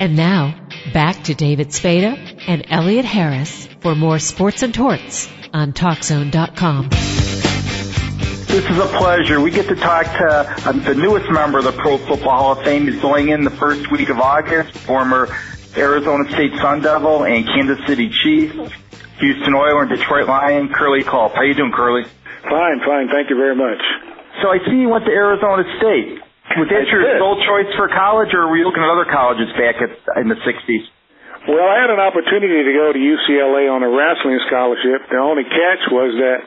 And now, back to David Spada and Elliot Harris for more sports and torts on TalkZone.com. This is a pleasure. We get to talk to um, the newest member of the Pro Football Hall of Fame. He's going in the first week of August, former Arizona State Sun Devil and Kansas City Chief, Houston Oiler and Detroit Lion, Curley Culp. How you doing, Curley? Fine, fine. Thank you very much. So I see you went to Arizona State. Was that your sole choice for college, or were you looking at other colleges back at, in the 60s? Well, I had an opportunity to go to UCLA on a wrestling scholarship. The only catch was that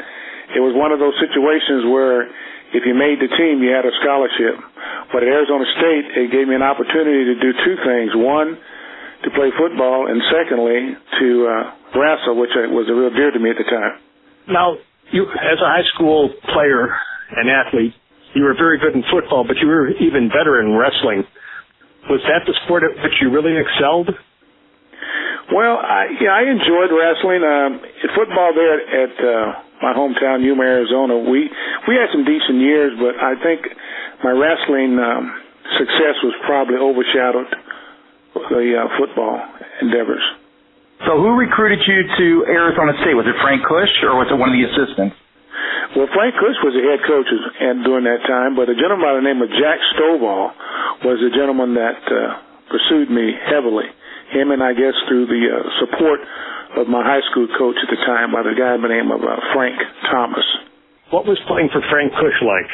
it was one of those situations where if you made the team, you had a scholarship. But at Arizona State, it gave me an opportunity to do two things. One, to play football, and secondly, to uh, wrestle, which was a real dear to me at the time. Now, you, as a high school player and athlete, you were very good in football, but you were even better in wrestling. Was that the sport at which you really excelled? Well, I, yeah, I enjoyed wrestling. Um, football there at uh, my hometown, Yuma, Arizona, we we had some decent years, but I think my wrestling um, success was probably overshadowed the uh, football endeavors. So, who recruited you to Arizona State? Was it Frank Kush or was it one of the assistants? Well, Frank Kush was the head coach and during that time, but a gentleman by the name of Jack Stovall was the gentleman that uh, pursued me heavily. Him and I guess through the uh, support of my high school coach at the time by the guy by the name of uh, Frank Thomas. What was playing for Frank Kush like?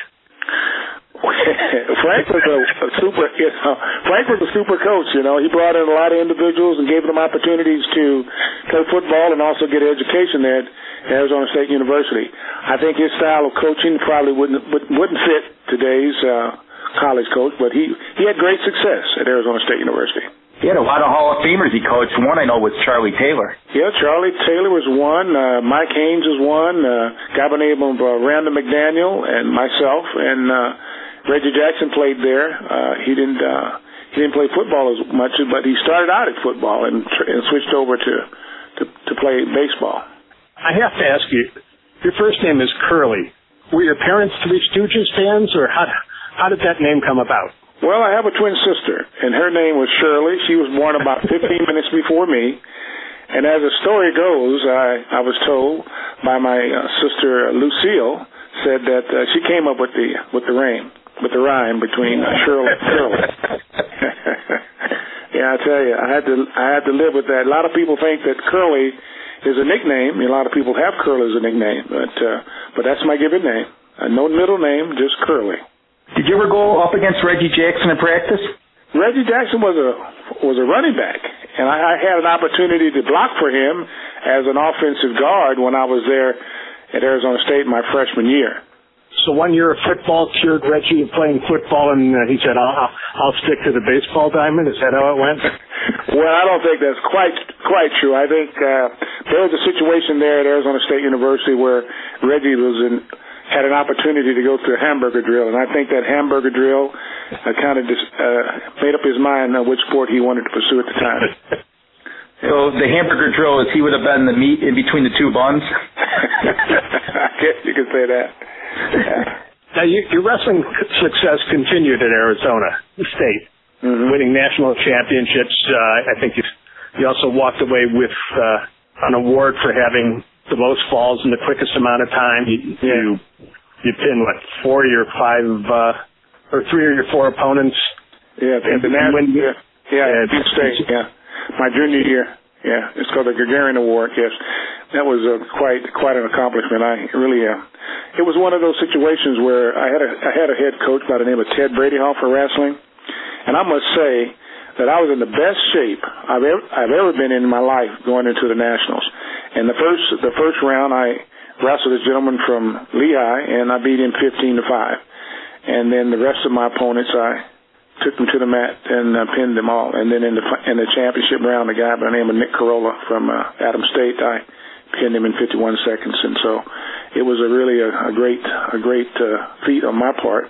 Frank was a, a super, you know, Frank was a super coach. You know, he brought in a lot of individuals and gave them opportunities to play football and also get education there at Arizona State University. I think his style of coaching probably wouldn't wouldn't fit today's uh, college coach, but he he had great success at Arizona State University. He had a lot of Hall of Famers he coached. One I know was Charlie Taylor. Yeah, Charlie Taylor was one. Uh, Mike Haynes was one. Uh, guy by the name of uh, Randall McDaniel and myself and uh, Reggie Jackson played there. Uh, he didn't uh, he didn't play football as much, but he started out at football and, tr- and switched over to, to to play baseball. I have to ask you, your first name is Curley. Were your parents Three Stooges fans, or how how did that name come about? Well, I have a twin sister, and her name was Shirley. She was born about 15 minutes before me. And as the story goes, I, I was told by my uh, sister Lucille said that uh, she came up with the with the rhyme with the rhyme between Shirley and Curley. yeah, I tell you, I had to I had to live with that. A lot of people think that Curley is a nickname. A lot of people have Curly as a nickname, but uh, but that's my given name. Uh, no middle name, just Curley. Did you ever go up against Reggie Jackson in practice? Reggie Jackson was a was a running back, and I, I had an opportunity to block for him as an offensive guard when I was there at Arizona State my freshman year. So one year of football cured Reggie of playing football, and uh, he said, "I'll I'll stick to the baseball diamond." Is that how it went? well, I don't think that's quite quite true. I think uh, there was a situation there at Arizona State University where Reggie was in had an opportunity to go through a hamburger drill, and I think that hamburger drill uh, kind of just uh, made up his mind on which sport he wanted to pursue at the time. so the hamburger drill is he would have been the meat in between the two buns. I guess you could say that. Now, you, your wrestling success continued at Arizona State, mm-hmm. winning national championships. Uh, I think you you also walked away with uh, an award for having the most falls in the quickest amount of time. You yeah. you, you pin what four of your five uh, or three of your four opponents. Yeah, and, the and win, yeah, yeah, yeah, State, yeah. My junior year, yeah, it's called the Gorriaran Award. Yes, that was uh, quite quite an accomplishment. I really, uh, it was one of those situations where I had a I had a head coach by the name of Ted Bredehoft for wrestling, and I must say that I was in the best shape I've ever I've ever been in my life going into the nationals. And the first the first round, I wrestled this gentleman from Lehigh, and I beat him 15 to five. And then the rest of my opponents, I took them to the mat and uh, pinned them all. And then in the in the championship round, a guy by the name of Nick Carolla from uh, Adams State, I pinned him in 51 seconds. And so it was a really a, a great a great uh, feat on my part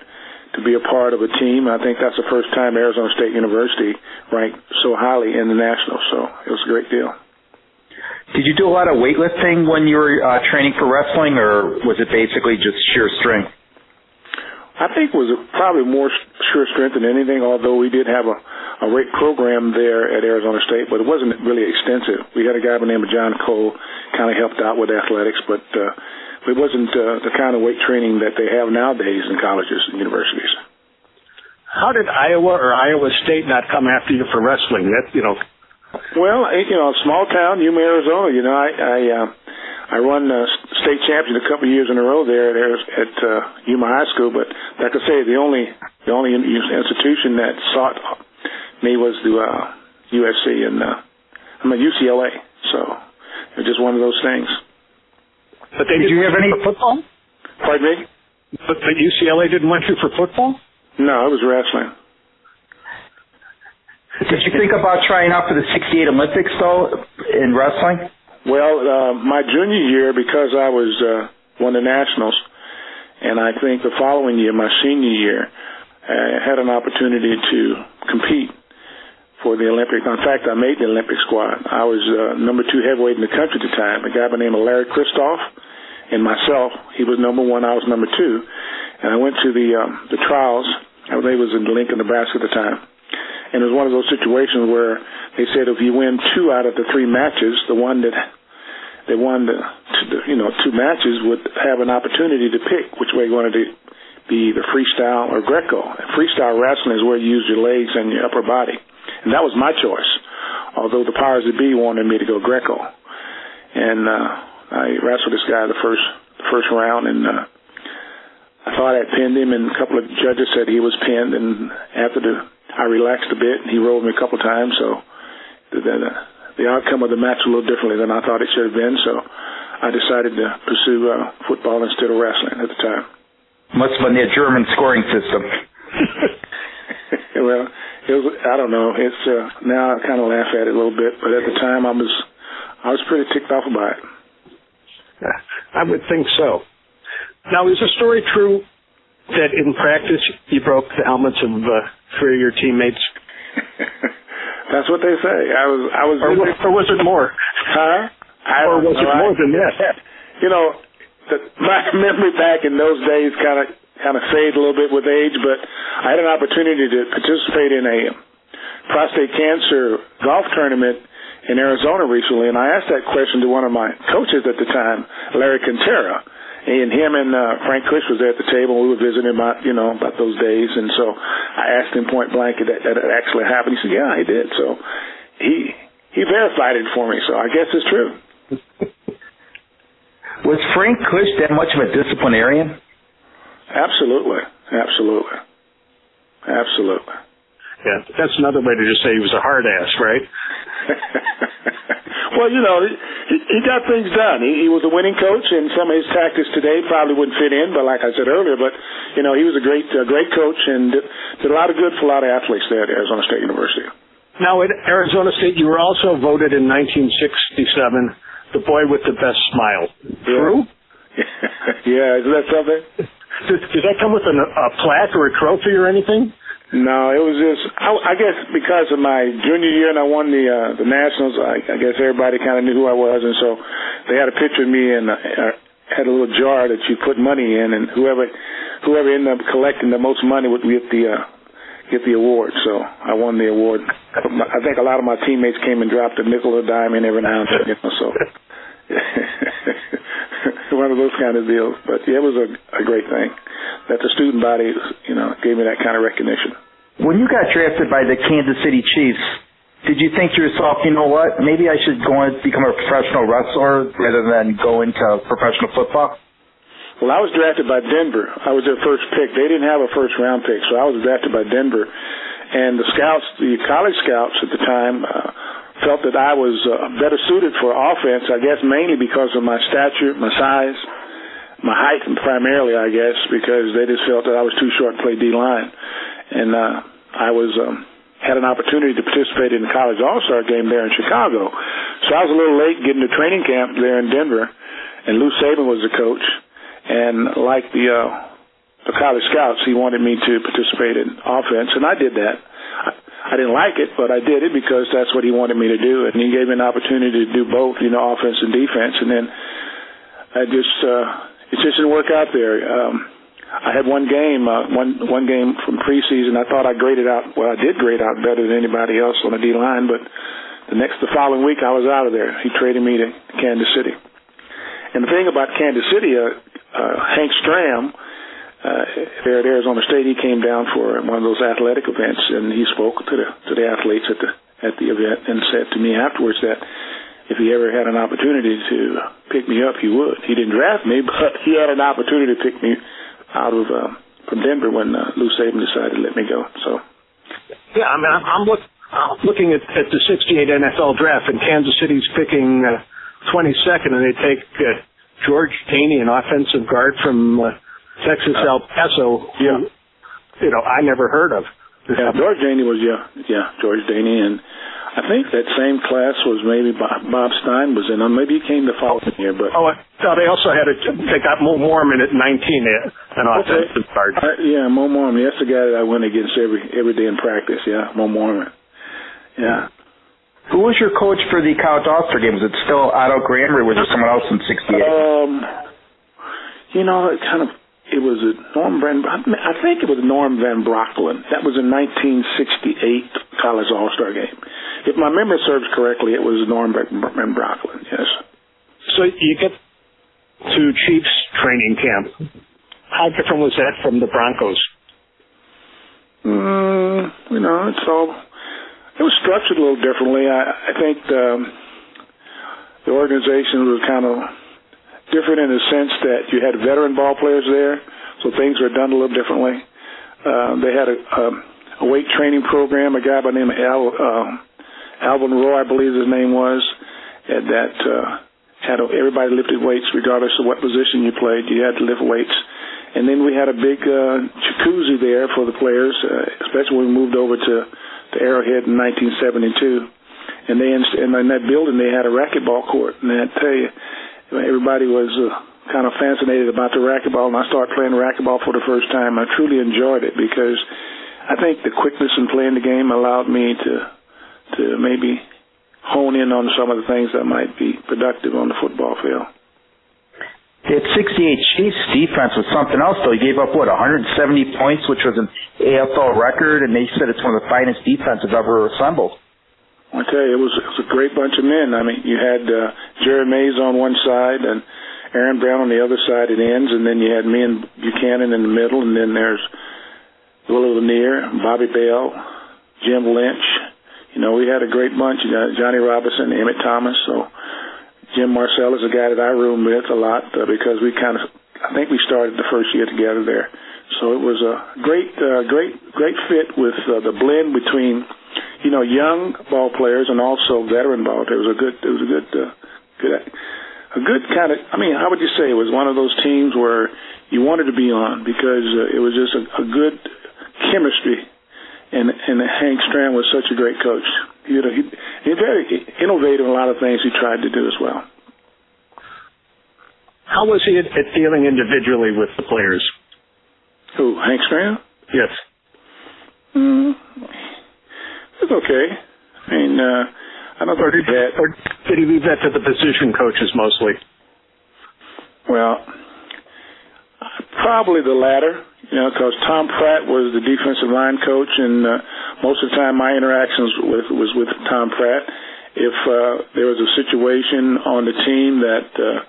to be a part of a team. I think that's the first time Arizona State University ranked so highly in the national. So it was a great deal. Did you do a lot of weightlifting when you were uh, training for wrestling, or was it basically just sheer strength? I think it was probably more sure strength than anything. Although we did have a a great program there at Arizona State, but it wasn't really extensive. We had a guy by the name of John Cole kind of helped out with athletics, but uh, it wasn't uh, the kind of weight training that they have nowadays in colleges and universities. How did Iowa or Iowa State not come after you for wrestling? That you know. Well, you know, small town, Yuma, Arizona. You know, I I, uh, I run uh, state champion a couple of years in a row there at at uh, Yuma High School. But like I say, the only the only institution that sought me was the uh, USC and uh, I'm at UCLA. So it's just one of those things. But they did you have any for football? Pardon me? But, but UCLA didn't want you for football? No, it was wrestling. Did you think about trying out for the '68 Olympics though in wrestling? Well, uh, my junior year, because I was uh, won the nationals, and I think the following year, my senior year, I had an opportunity to compete for the Olympics. In fact, I made the Olympic squad. I was uh, number two heavyweight in the country at the time. A guy by the name of Larry Kristoff and myself. He was number one. I was number two. And I went to the um, the trials. I believe was in Lincoln, Nebraska at the time. And it was one of those situations where they said if you win two out of the three matches, the one that they won the, you know two matches would have an opportunity to pick which way you wanted to be either freestyle or Greco. Freestyle wrestling is where you use your legs and your upper body. And that was my choice, although the powers that be wanted me to go Greco. And uh, I wrestled this guy the first the first round, and uh, I thought I pinned him, and a couple of judges said he was pinned. And after the, I relaxed a bit, and he rolled me a couple times, so the, the, the outcome of the match was a little differently than I thought it should have been. So I decided to pursue uh, football instead of wrestling at the time. Must have been the German scoring system. well, it was I don't know. It's uh, now I kind of laugh at it a little bit, but at the time I was I was pretty ticked off about it. I would think so. Now, is the story true that in practice you broke the helmets of uh, three of your teammates? That's what they say. I was I was or, or was it more? Huh? I or was it more than that? You know, the, my memory back in those days kind of kind of fade a little bit with age, but I had an opportunity to participate in a prostate cancer golf tournament in Arizona recently, and I asked that question to one of my coaches at the time, Larry Quintera. And him and uh, Frank Kush was there at the table. We were visiting about, you know, about those days, and so I asked him point blank that that it actually happened. He said, "Yeah, he did." So he he verified it for me. So I guess it's true. was Frank Kush that much of a disciplinarian? Absolutely. Absolutely. Absolutely. Yeah, that's another way to just say he was a hard ass, right? well, you know, he, he got things done. He, he was a winning coach, and some of his tactics today probably wouldn't fit in. But like I said earlier, but you know, he was a great, uh, great coach and did, did a lot of good for a lot of athletes there at Arizona State University. Now, at Arizona State, you were also voted in 1967 the boy with the best smile. True? yeah, is that something? Did, did that come with an, a plaque or a trophy or anything? No, it was just I, I guess because of my junior year and I won the uh, the nationals. I, I guess everybody kind of knew who I was, and so they had a picture of me and uh, had a little jar that you put money in, and whoever whoever ended up collecting the most money would get the uh, get the award. So I won the award. I think a lot of my teammates came and dropped a nickel or dime in every now and then. You know, so one of those kind of deals. But yeah, it was a, a great thing that the student body, you know, gave me that kind of recognition. When you got drafted by the Kansas City Chiefs, did you think to yourself, you know what, maybe I should go and become a professional wrestler rather than go into professional football? Well, I was drafted by Denver. I was their first pick. They didn't have a first round pick, so I was drafted by Denver. And the scouts, the college scouts at the time, uh, felt that I was uh, better suited for offense, I guess mainly because of my stature, my size, my height primarily, I guess, because they just felt that I was too short to play D line. And uh, I was um, had an opportunity to participate in the college All Star game there in Chicago. So I was a little late getting to training camp there in Denver, and Lou Saban was the coach. And like the uh, the college scouts, he wanted me to participate in offense, and I did that. I didn't like it, but I did it because that's what he wanted me to do, and he gave me an opportunity to do both, you know, offense and defense. And then I just, uh, it just didn't work out there. Um, I had one game, uh, one one game from preseason. I thought I graded out. Well, I did grade out better than anybody else on the D line, but the next, the following week, I was out of there. He traded me to Kansas City. And the thing about Kansas City, uh, uh, Hank Stram, uh, there at Arizona State, he came down for one of those athletic events, and he spoke to the to the athletes at the at the event, and said to me afterwards that if he ever had an opportunity to pick me up, he would. He didn't draft me, but he had an opportunity to pick me out of uh, from Denver when uh, Lou Saban decided to let me go. So, yeah, I mean, I'm, look, looking at, at the '68 NFL draft, and Kansas City's picking uh, 22nd, and they take uh, George Daney, an offensive guard from uh, Texas uh, El Paso. Who, yeah, you know, I never heard of. Yeah, George Daney was yeah, yeah, George Daney, and I think that same class was maybe Bob, Bob Stein was in them. Maybe he came the following year, but oh, no, they also had a they got Mo Moorman at 19, eh, an offensive okay. guard. Uh, yeah, Mo Moorman. That's the guy that I went against every every day in practice. Yeah, Mo Moorman. Yeah. Who was your coach for the college all-star game? Was it still Otto Graham, or was it someone else in '68? Um, you know, it kind of it was a Norm Van. I think it was Norm Van Brocklin. That was a 1968 college all-star game. If my memory serves correctly, it was Norm Van Brocklin, yes. So you get to Chiefs training camp. How different was that from the Broncos? Mm, you know, it's all it was structured a little differently. I, I think um, the organization was kind of different in the sense that you had veteran ball players there, so things were done a little differently. Uh, they had a, a, a weight training program. A guy by the name of Al, uh, Alvin Roy, I believe his name was, that uh, had a, everybody lifted weights regardless of what position you played. You had to lift weights. And then we had a big uh, jacuzzi there for the players, uh, especially when we moved over to, to Arrowhead in 1972. And they and in that building they had a racquetball court. And I tell you, everybody was uh, kind of fascinated about the racquetball. And I started playing racquetball for the first time. I truly enjoyed it because I think the quickness in playing the game allowed me to to maybe hone in on some of the things that might be productive on the football field. That 68 Chiefs defense was something else, though. He gave up, what, 170 points, which was an AFL record, and they said it's one of the finest defenses ever assembled. I tell you, it was, it was a great bunch of men. I mean, you had uh, Jerry Mays on one side and Aaron Brown on the other side at ends, and then you had me and Buchanan in the middle, and then there's Willie Lanier, Bobby Bell, Jim Lynch, you know, we had a great bunch. You Johnny Robinson, Emmitt Thomas. So Jim Marcel is a guy that I room with a lot uh, because we kind of, I think we started the first year together there. So it was a great, uh, great, great fit with uh, the blend between, you know, young ball players and also veteran ball. It was a good, it was a good, uh, good, a good kind of. I mean, how would you say it was one of those teams where you wanted to be on because uh, it was just a, a good chemistry and and Hank Stram was such a great coach. You know, he he's very innovative in a lot of things he tried to do as well. How was he at, at dealing individually with the players? Who, Hank Stram? Yes. Mm, it's okay. I mean, uh, I don't think that. Or did he leave that to the position coaches mostly? Well, probably the latter. You know, because Tom Pratt was the defensive line coach, and uh, most of the time my interactions with was with Tom Pratt. If uh, there was a situation on the team that uh,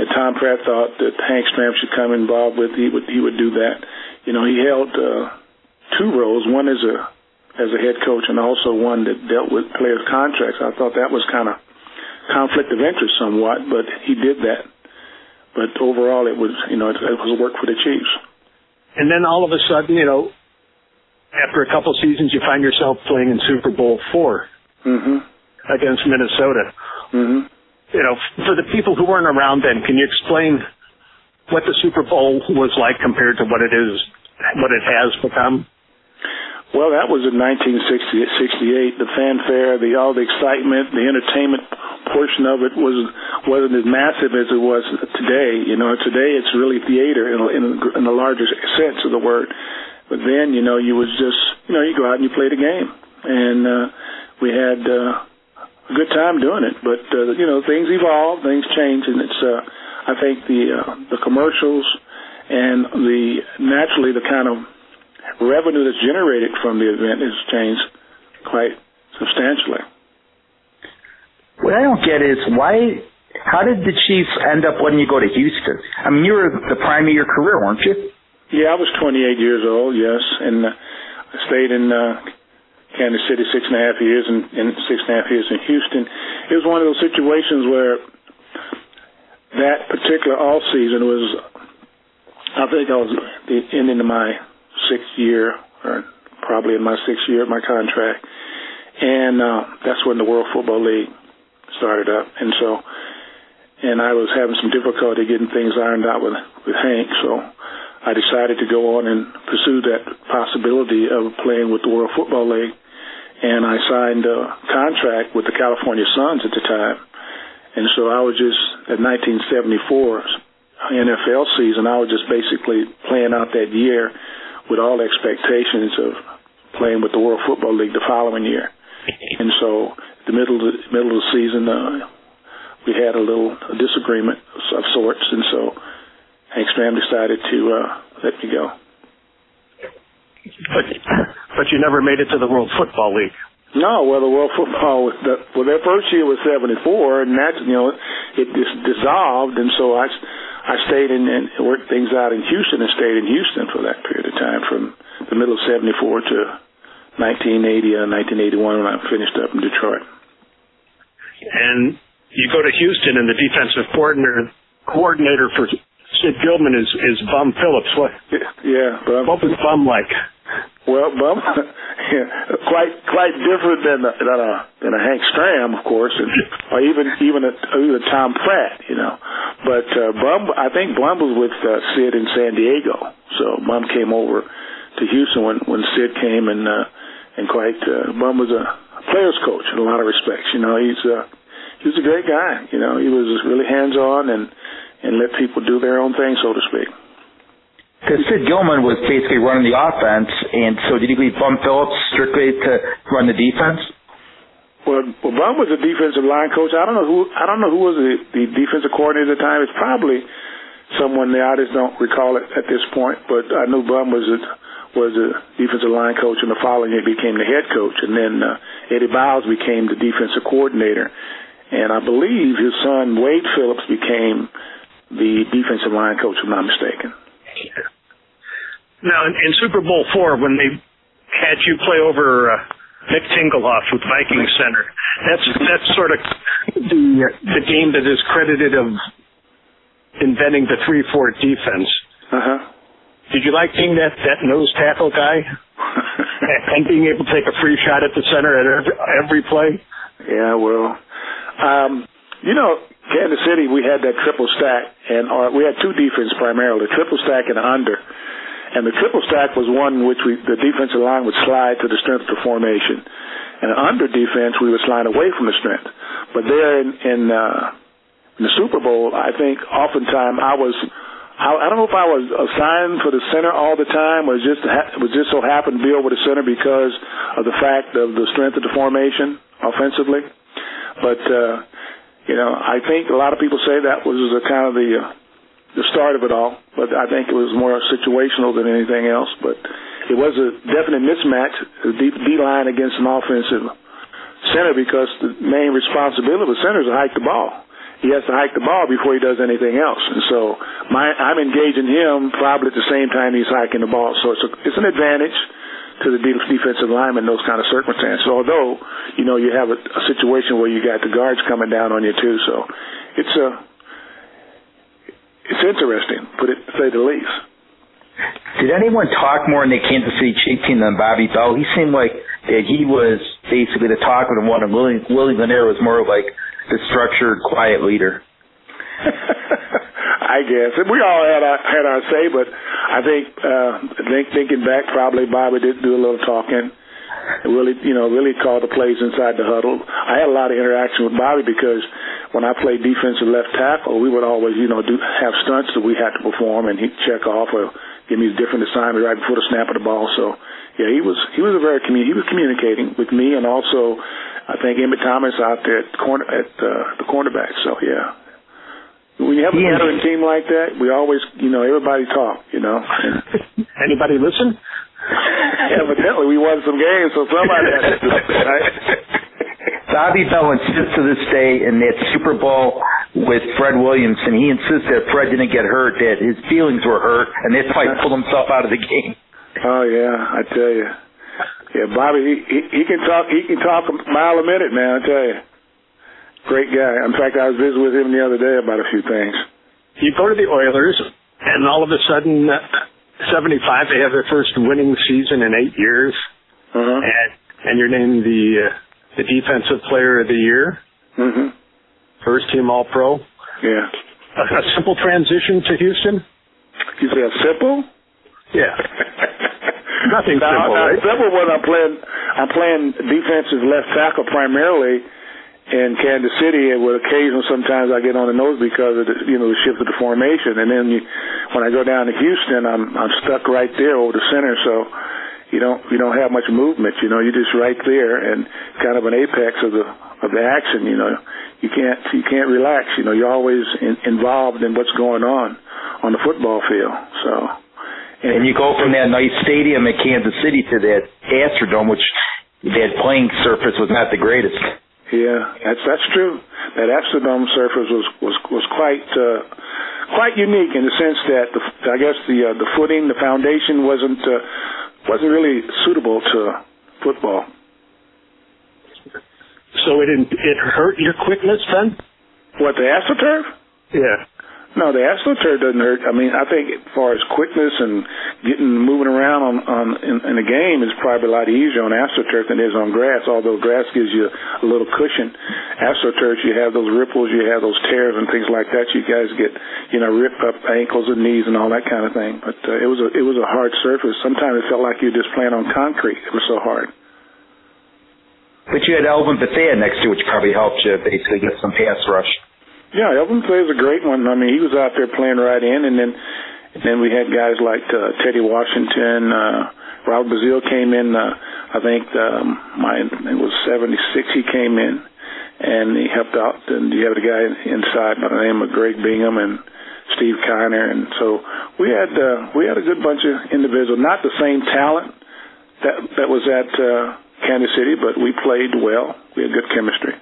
that Tom Pratt thought that Hank Stram should come involved with, he would he would do that. You know, he held uh, two roles: one as a as a head coach, and also one that dealt with players' contracts. I thought that was kind of conflict of interest somewhat, but he did that. But overall, it was you know it, it was work for the Chiefs. And then all of a sudden, you know, after a couple seasons, you find yourself playing in Super Bowl 4 mm-hmm. against Minnesota. Mm-hmm. You know, for the people who weren't around then, can you explain what the Super Bowl was like compared to what it is, what it has become? Well, that was in 1968. The fanfare, the all the excitement, the entertainment portion of it was wasn't as massive as it was today. You know, today it's really theater in, in, in the larger sense of the word. But then, you know, you was just, you know, you go out and you play the game, and uh, we had uh, a good time doing it. But uh, you know, things evolve, things change, and it's. Uh, I think the uh, the commercials and the naturally the kind of revenue that's generated from the event has changed quite substantially. What I don't get is why. How did the Chiefs end up letting you go to Houston? I mean, you were the prime of your career, weren't you? Yeah, I was 28 years old. Yes, and uh, I stayed in uh, Kansas City six and a half years, and, and six and a half years in Houston. It was one of those situations where that particular off season was. I think I was the ending of my sixth year, or probably in my sixth year of my contract, and uh, that's when the World Football League started up, and so, and I was having some difficulty getting things ironed out with with Hank, so I decided to go on and pursue that possibility of playing with the World Football League. And I signed a contract with the California Suns at the time. And so I was just, at 1974 NFL season, I was just basically playing out that year with all expectations of playing with the World Football League the following year. And so the middle of the, middle of the season, uh, we had a little disagreement of sorts. And so Hank Stram decided to uh, let me go. But but you never made it to the World Football League. No, well, the World Football, the, well, their first year was '74, and that you know it just dissolved, and so I I stayed in and worked things out in Houston and stayed in Houston for that period of time from the middle of '74 to 1980 or uh, 1981 when I finished up in Detroit. And you go to Houston, and the defensive coordinator coordinator for Sid Gilman is is Bum Phillips. What? Yeah, Bum. What was Bum like? Well, Bum, yeah, quite quite different than a, than a than a Hank Stram, of course, and, or even even a, even a Tom Pratt, you know. But uh, Bum, I think Bum was with uh, Sid in San Diego, so Bum came over to Houston when when Sid came, and uh, and quite uh, Bum was a players coach in a lot of respects. You know, he's uh, he was a great guy. You know, he was really hands on and and let people do their own thing, so to speak. Because Sid Gilman was basically running the offense, and so did he leave Bum Phillips strictly to run the defense? Well, well, Bum was a defensive line coach. I don't know who I don't know who was the, the defensive coordinator at the time. It's probably someone there. I just don't recall it at this point. But I knew Bum was a was a defensive line coach, and the following year became the head coach, and then uh, Eddie Biles became the defensive coordinator, and I believe his son Wade Phillips became the defensive line coach, if I'm not mistaken. Now, in, in Super Bowl four, when they had you play over uh, Mick Tingelhoff with Viking Center, that's that's sort of the the game that is credited of inventing the three four defense. Uh huh. Did you like being that that nose tackle guy and being able to take a free shot at the center at every, every play? Yeah, well, um, you know, Kansas City, we had that triple stack, and or we had two defense primarily, triple stack and under. And the triple stack was one which we, the defensive line would slide to the strength of the formation. And under defense, we would slide away from the strength. But there in, in, uh, in the Super Bowl, I think oftentimes I was, I, I don't know if I was assigned for the center all the time or just ha- was just so happened to be over the center because of the fact of the strength of the formation offensively. But, uh, you know, I think a lot of people say that was a kind of the uh, the start of it all, but I think it was more situational than anything else. But it was a definite mismatch, the D, D line against an offensive center, because the main responsibility of the center is to hike the ball. He has to hike the ball before he does anything else, and so my, I'm engaging him probably at the same time he's hiking the ball. So it's a, it's an advantage to the defensive lineman those kind of circumstances. Although, you know, you have a, a situation where you got the guards coming down on you too, so it's a it's interesting, put it to say the least. Did anyone talk more in the Kansas City Chief team than Bobby Bell? He seemed like that he was basically the talker and one, and Willie, Willie Lanier was more of like the structured, quiet leader. I guess and we all had our had our say, but I think uh, think thinking back, probably Bobby did do a little talking. Really, you know, really called the plays inside the huddle. I had a lot of interaction with Bobby because when I played defensive left tackle, we would always, you know, do have stunts that we had to perform, and he'd check off or give me a different assignment right before the snap of the ball. So, yeah, he was he was a very commu- he was communicating with me, and also I think Emmitt Thomas out there at corner at uh, the cornerback. So, yeah, when you have a veteran team like that, we always, you know, everybody talk, you know. Anybody listen? Evidently, we won some games, so somebody had to do it, right? Bobby Bell insists to this day in that Super Bowl with Fred Williamson, he insists that Fred didn't get hurt, that his feelings were hurt, and that's why he pulled himself out of the game. Oh yeah, I tell you. Yeah, Bobby, he, he he can talk. He can talk a mile a minute, man. I tell you, great guy. In fact, I was visiting with him the other day about a few things. You go to the Oilers, and all of a sudden, uh, 75, they have their first winning season in eight years, Uh-huh. and and you're named the uh, the defensive player of the year, Mhm. first team All Pro. Yeah. A, a simple transition to Houston. You say a simple? Yeah. Nothing no, simple, no, right? Simple when I'm playing. I'm playing defensive left tackle primarily in Kansas City, and with occasional sometimes I get on the nose because of the you know the shift of the formation, and then you, when I go down to Houston, I'm I'm stuck right there over the center, so you don't you don't have much movement. You know, you're just right there and kind of an apex of the of the action. You know, you can't you can't relax. You know, you're always in, involved in what's going on on the football field. So. And you go from that nice stadium in Kansas City to that Astrodome, which that playing surface was not the greatest. Yeah, that's that's true. That Astrodome surface was was was quite uh, quite unique in the sense that the, I guess the uh, the footing, the foundation wasn't uh, wasn't really suitable to football. So it didn't, it hurt your quickness then? What the AstroTurf? Yeah. No, the AstroTurf doesn't hurt. I mean, I think as far as quickness and getting moving around on on in, in the game is probably a lot easier on AstroTurf than it is on grass. Although grass gives you a little cushion, AstroTurf you have those ripples, you have those tears and things like that. You guys get you know rip up ankles and knees and all that kind of thing. But uh, it was a it was a hard surface. Sometimes it felt like you were just playing on concrete. It was so hard. But you had Elvin Bethea next to you, which probably helped you basically get some pass rush. Yeah, Elvin Bethea is a great one. I mean, he was out there playing right in, and then and then we had guys like uh, Teddy Washington, uh, Robert Brazile came in. Uh, I think um, my it was '76. He came in and he helped out. And you have the guy inside by the name of Greg Bingham and Steve Kiner, and so we had uh, we had a good bunch of individuals. Not the same talent that that was at uh, Kansas City, but we played well. We had good chemistry.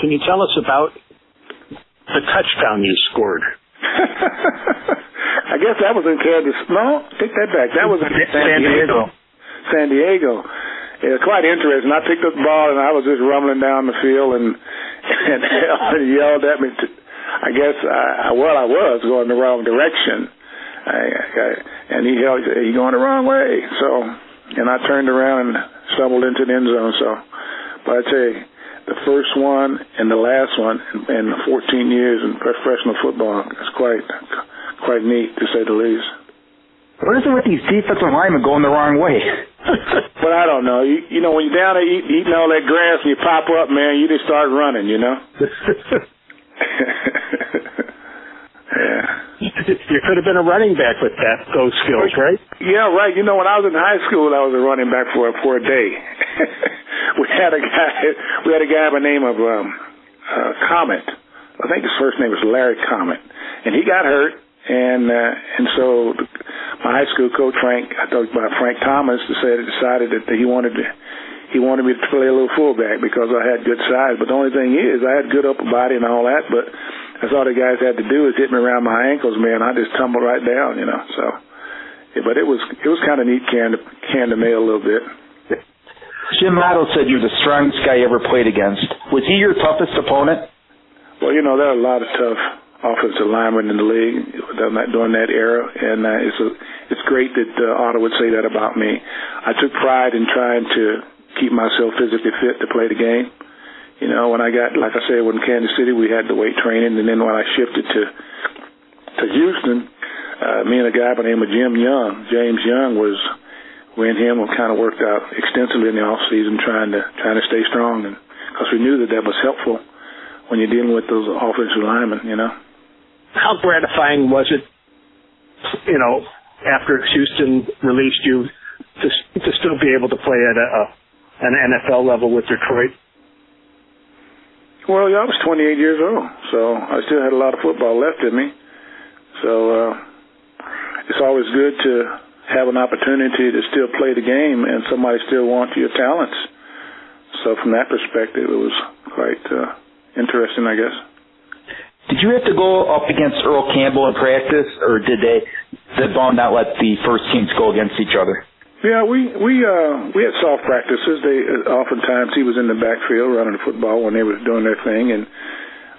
Can you tell us about the touchdown you scored? I guess that was in Kansas. No, take that back. That was in San Diego. San Diego. Yeah, quite interesting. I picked up the ball and I was just rumbling down the field and and Elvin yelled at me. To, I guess I, well, I was going the wrong direction. I, I, and he yelled, "You going the wrong way?" So, and I turned around and stumbled into the end zone. So, but I tell you, the first one and the last one in, in 14 years in professional football is quite quite neat to say the least. What is it with these defensive linemen going the wrong way? but I don't know. You, you know, when you're down there eat, eating all that grass and you pop up, man, you just start running. You know. yeah. You could have been a running back with that those skills, right? Yeah, right. You know, when I was in high school, I was a running back for for a day. we had a guy. We had a guy by the name of um, uh, Comet. I think his first name was Larry Comet, and he got hurt. And uh, and so my high school coach Frank, I talked about Frank Thomas, decided decided that he wanted to he wanted me to play a little fullback because I had good size. But the only thing is, I had good upper body and all that, but that's all the guys had to do is hit me around my ankles, man. I just tumbled right down, you know. So, yeah, but it was it was kind of neat can to can to mail a little bit. Jim Otto said you're the strongest guy he ever played against. Was he your toughest opponent? Well, you know there are a lot of tough offensive linemen in the league during that, during that era, and uh, it's a, it's great that uh, Otto would say that about me. I took pride in trying to keep myself physically fit to play the game. You know, when I got, like I said, when Kansas City, we had the weight training, and then when I shifted to to Houston, uh, me and a guy by the name of Jim Young, James Young, was we and him kind of worked out extensively in the off season, trying to trying to stay strong, and because we knew that that was helpful when you're dealing with those offensive linemen, you know. How gratifying was it, you know, after Houston released you, to to still be able to play at a, a an NFL level with Detroit? Well, yeah, I was 28 years old, so I still had a lot of football left in me. So uh, it's always good to have an opportunity to still play the game and somebody still wants your talents. So from that perspective, it was quite uh, interesting, I guess. Did you have to go up against Earl Campbell in practice, or did they the ball not let the first teams go against each other? Yeah, we we uh we had soft practices. They uh, oftentimes he was in the backfield running the football when they were doing their thing, and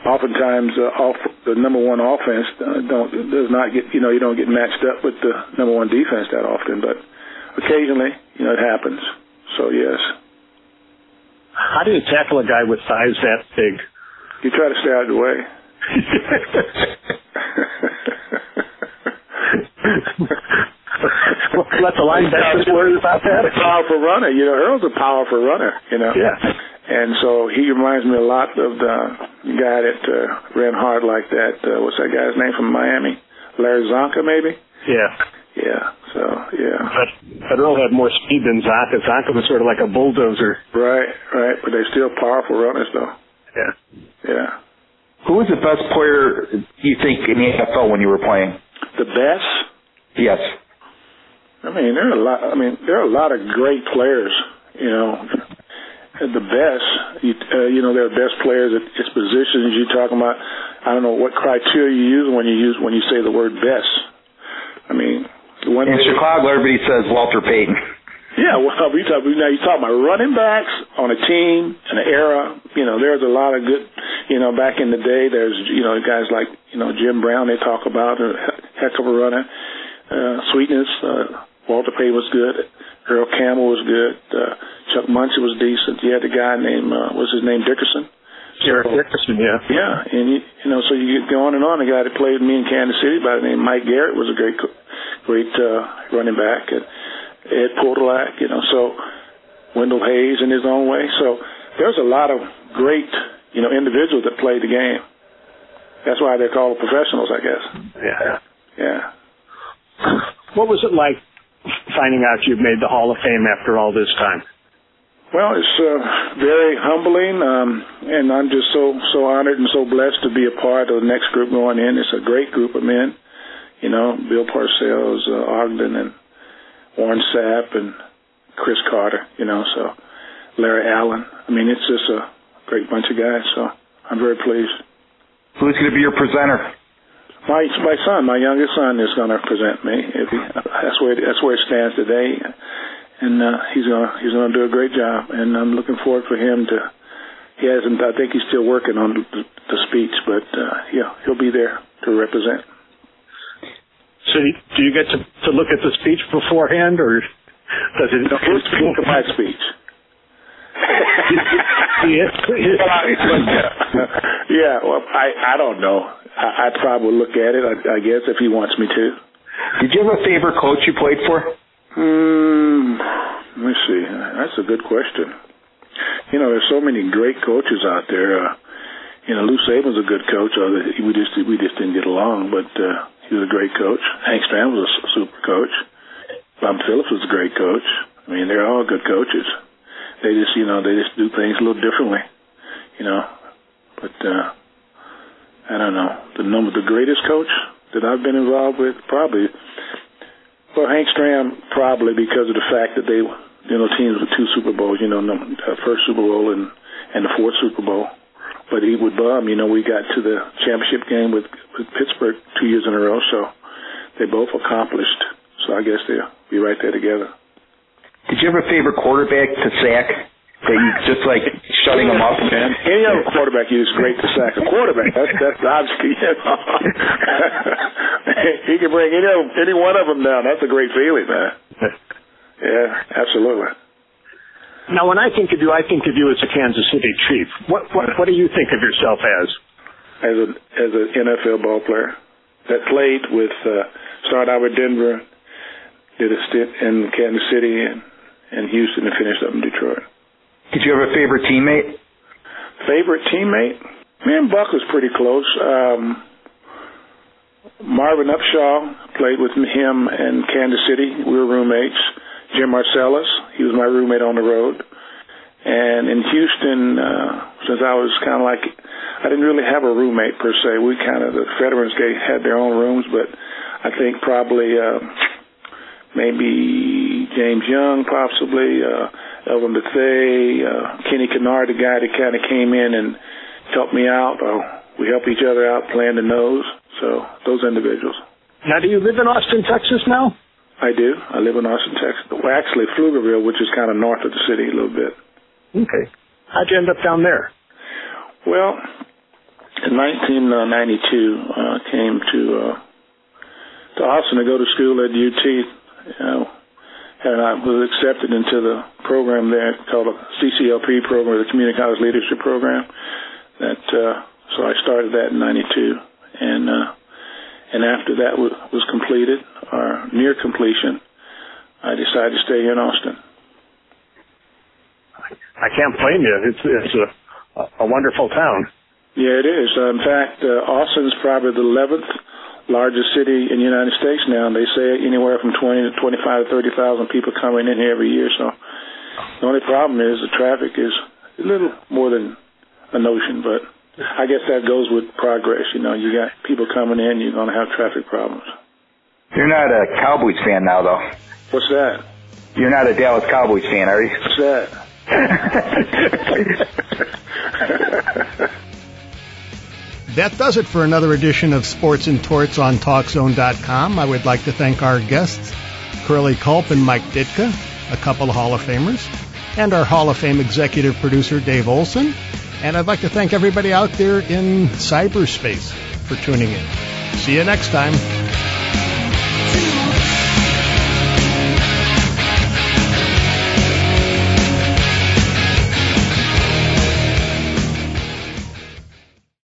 oftentimes uh, off the number one offense uh, don't does not get you know you don't get matched up with the number one defense that often, but occasionally you know it happens. So yes. How do you tackle a guy with thighs that big? You try to stay out of the way. Let the linebackers worry about that. A powerful runner, you know. Earl's a powerful runner, you know. Yeah. And so he reminds me a lot of the guy that uh, ran hard like that. Uh, what's that guy's name from Miami? Larry Csonka, maybe. Yeah. Yeah. So yeah. But, but Earl had more speed than Csonka. Csonka was sort of like a bulldozer. Right. Right. But they're still powerful runners, though. Yeah. Yeah. Who was the best player you think in the NFL when you were playing? The best? Yes. I mean, there are a lot. I mean, there are a lot of great players. You know, the best. You, uh, you know, there are best players at its positions. You're talking about? I don't know what criteria you use when you use when you say the word best. I mean, when in Chicago, everybody says Walter Payton. Yeah, well, we talk now. You talk about running backs on a team an era. You know, there's a lot of good. You know, back in the day, there's you know guys like you know Jim Brown. They talk about a heck of a runner. Uh, Sweetness, uh, Walter Payton was good. Earl Campbell was good. Uh, Chuck Muncie was decent. You had a guy named uh, what's his name Dickerson. Eric Dickerson, yeah. Yeah, and you, you know, so you get on and on. A guy that played me in Kansas City by the name Mike Garrett was a great, great uh, running back. And Ed Podolak, you know, so Wendell Hayes in his own way. So there's a lot of great, you know, individuals that played the game. That's why they're called professionals, I guess. Yeah. Yeah. What was it like finding out you've made the Hall of Fame after all this time? Well, it's uh, very humbling, um, and I'm just so so honored and so blessed to be a part of the next group going in. It's a great group of men, you know, Bill Parcells, uh, Ogden, and Warren Sapp, and Cris Carter, you know, so Larry Allen. I mean, it's just a great bunch of guys. So I'm very pleased. Who's going to be your presenter? My my son, my youngest son, is going to present me. If he, that's where that's where it stands today, and uh, he's going to he's going to do a great job. And I'm looking forward for him to. He hasn't. I think he's still working on the, the speech, but uh, yeah, he'll be there to represent. So, do you get to to look at the speech beforehand, or does it? No, he'll speak to my speech. yeah. Yeah. Well, I I don't know. I, I'd probably look at it, I, I guess, if he wants me to. Did you have a favorite coach you played for? Hmm. Let me see. That's a good question. You know, there's so many great coaches out there. Uh, you know, Lou Saban's a good coach. Although we just we just didn't get along, but uh, he was a great coach. Hank Stram was a super coach. Bob Phillips was a great coach. I mean, they're all good coaches. They just, you know, they just do things a little differently. You know, but uh, I don't know the number, the greatest coach that I've been involved with, probably. Well, Hank Stram, probably because of the fact that they, you know, teams with two Super Bowls, you know, the first Super Bowl and and the fourth Super Bowl. But he would bum, you know, we got to the championship game with, with Pittsburgh two years in a row, so they both accomplished. So I guess they'll be right there together. Did you have a favorite quarterback to sack? That you just like shutting them up, man. Any other quarterback is great to sack. A quarterback, that's that's obviously you know. he can bring any of any one of them down. That's a great feeling, man. Yeah, absolutely. Now, when I think of you, I think of you as a Kansas City Chief. What what what do you think of yourself as? As a as an NFL ball player that played with uh, started out with Denver, did a stint in Kansas City and, and Houston, and finished up in Detroit. Did you have a favorite teammate? Favorite teammate? Me and Buck was pretty close. Um, Marvin Upshaw played with him in Kansas City. We were roommates. Jim Marsalis, he was my roommate on the road. And in Houston, uh, since I was kind of like, I didn't really have a roommate per se. We kind of the veterans gate had their own rooms, but I think probably uh, maybe James Young, possibly uh, Elvin Bethea, uh, Kenny Kennard, the guy that kind of came in and helped me out. Uh, we help each other out playing the nose. So those individuals. Now, do you live in Austin, Texas now? I do. I live in Austin, Texas. Well, actually, Pflugerville, which is kind of north of the city a little bit. Okay. How'd you end up down there? Well, in 1992, uh, came to uh, to Austin to go to school at UT. You know, and I was accepted into the program there called a CCLP program, the Community College Leadership Program. That uh, so I started that in '92, and uh, and after that w- was completed or near completion, I decided to stay in Austin. I can't blame you. It's it's a a wonderful town. Yeah, it is. Uh, in fact, uh, Austin's probably the 11th largest city in the United States now. And they say anywhere from 20 to 25 to 30,000 people coming in here every year. So the only problem is the traffic is a little more than a notion, but I guess that goes with progress. You know, you got people coming in, you're going to have traffic problems. You're not a Cowboys fan now, though. What's that? You're not a Dallas Cowboys fan, are you? What's that? that does it for another edition of Sports and Torts on TalkZone.com. I would like to thank our guests, Curley Culp and Mike Ditka, a couple of Hall of Famers, and our Hall of Fame executive producer, Dave Olson. And I'd like to thank everybody out there in cyberspace for tuning in. See you next time.